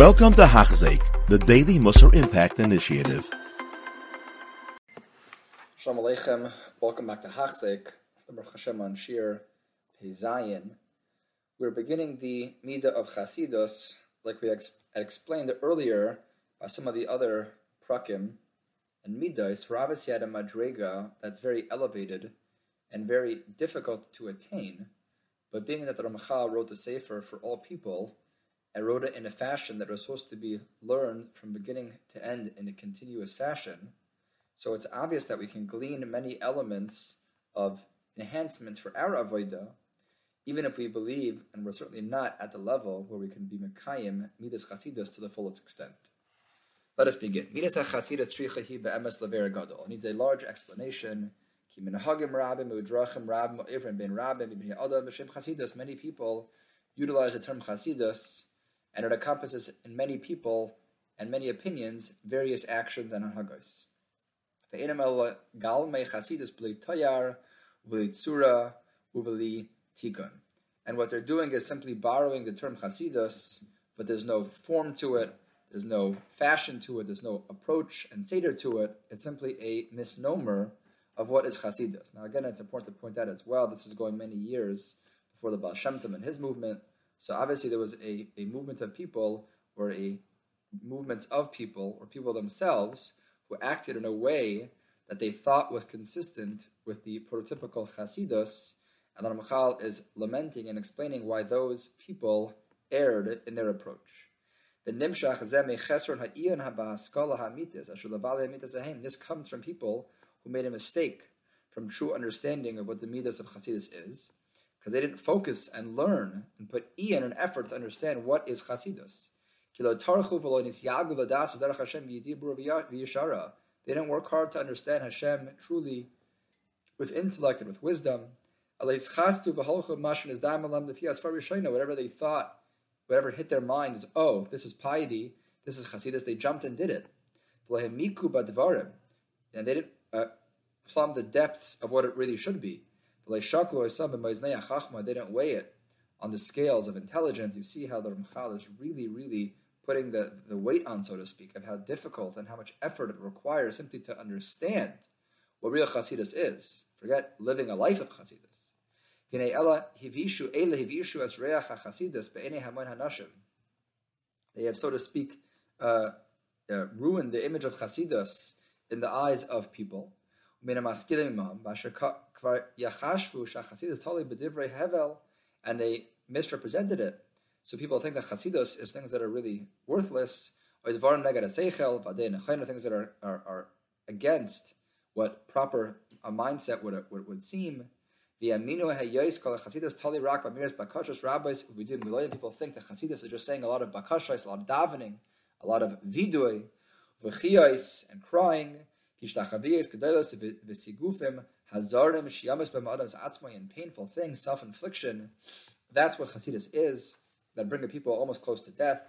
Welcome to Hachzik, the Daily Musar Impact Initiative. Shalom Aleichem. Welcome back to Hachzik, the Hashem on Shir. We're beginning the Midah of Chasidus, like we ex- explained earlier by some of the other prakim and Midas. Rabbis had a madrega that's very elevated and very difficult to attain. But being that the Ramchal wrote the Sefer for all people, and wrote it in a fashion that was supposed to be learned from beginning to end in a continuous fashion, so it's obvious that we can glean many elements of enhancement for our avodah, even if we believe, and we're certainly not at the level where we can be mekayim midas chasidus to the fullest extent. Let us begin. Midas chasidus tzricha be'emes lever gadol. Needs a large explanation. Many people utilize the term chasidus, and it encompasses in many people and many opinions various actions and hagos. And what they're doing is simply borrowing the term chasidus, but there's no form to it, there's no fashion to it, there's no approach and seder to it. It's simply a misnomer of what is chasidus. Now, again, it's important to point out as well. This is going many years before the Baal Shem Tov and his movement. So obviously, there was a, a movement of people, or a movement of people, or people themselves, who acted in a way that they thought was consistent with the prototypical chasidus, and the Ramchal is lamenting and explaining why those people erred in their approach. This comes from people who made a mistake from true understanding of what the midas of Chasidus is, because they didn't focus and learn and put in an effort to understand what is Chasidus. They didn't work hard to understand Hashem truly with intellect and with wisdom. Whatever they thought, whatever hit their mind is, oh, this is piety, this is Chasidus, they jumped and did it. And they didn't uh, plumb the depths of what it really should be. They didn't weigh it on the scales of intelligence. You see how the Ramchal is really, really putting the, the weight on, so to speak, of how difficult and how much effort it requires simply to understand what real Chasidus is. Forget living a life of Chasidus. They have, so to speak, uh, uh, ruined the image of Chasidus in the eyes of people. And they misrepresented it. So people think that chasidus is things that are really worthless, or things that are, are, are against what proper a mindset would, would, would seem. People think that chasidus is just saying a lot of bakashas, a lot of davening, a lot of vidui, and crying, and painful things, self-infliction. That's what Chasidus is, that bring people almost close to death.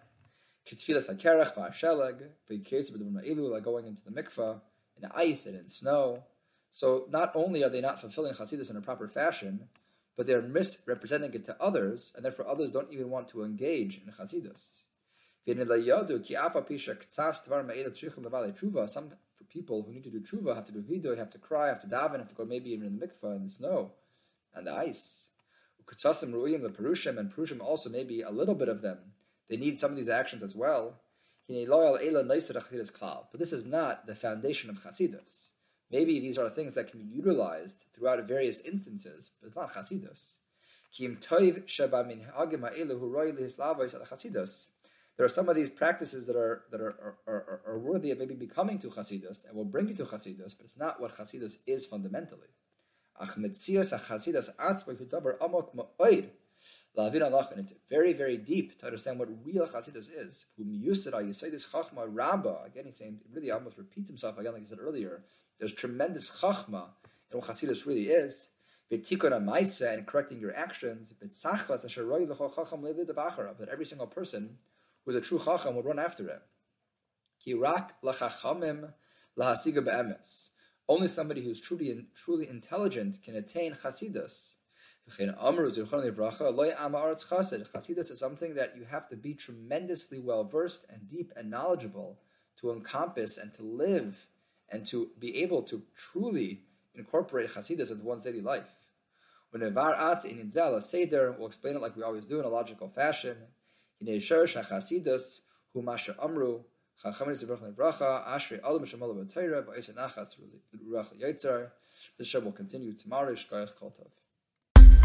like going into the mikvah, in ice and in snow. So not only are they not fulfilling Chasidus in a proper fashion, but they're misrepresenting it to others, and therefore others don't even want to engage in Chasidus. Some people who need to do tshuva have to do vidu, have to cry, have to daven, have to go maybe even in the mikvah in the snow and the ice. Ukutsasim ru'im the perushim and perushim also maybe a little bit of them. They need some of these actions as well. But this is not the foundation of chasidus. Maybe these are things that can be utilized throughout various instances, but it's not chasidus. There are some of these practices that are that are, are, are, worthy of maybe becoming to chasidus and will bring you to chasidus, but it's not what chasidus is fundamentally. And it's very, very deep to understand what real Chasidus is. You say this Chachma Rabba, again he's saying, really almost repeats himself again, like he said earlier. There's tremendous Chachma in what Chasidus really is. And correcting your actions. That every single person who's a true Chacham would run after him. Kirak it. Only somebody who's truly truly intelligent can attain chasidus. Chassidus is something that you have to be tremendously well versed and deep and knowledgeable to encompass and to live and to be able to truly incorporate Chassidus into one's daily life. When at in Inzala Seder, we'll explain it like we always do in a logical fashion. Amru, Yitzar. This show will continue tomorrow.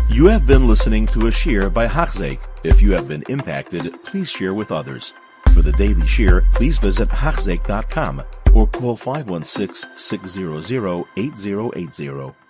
You have been listening to a shiur by Hachzeik. If you have been impacted, please share with others. For the daily shiur, please visit Hachzeik.com or call 516 600 8080.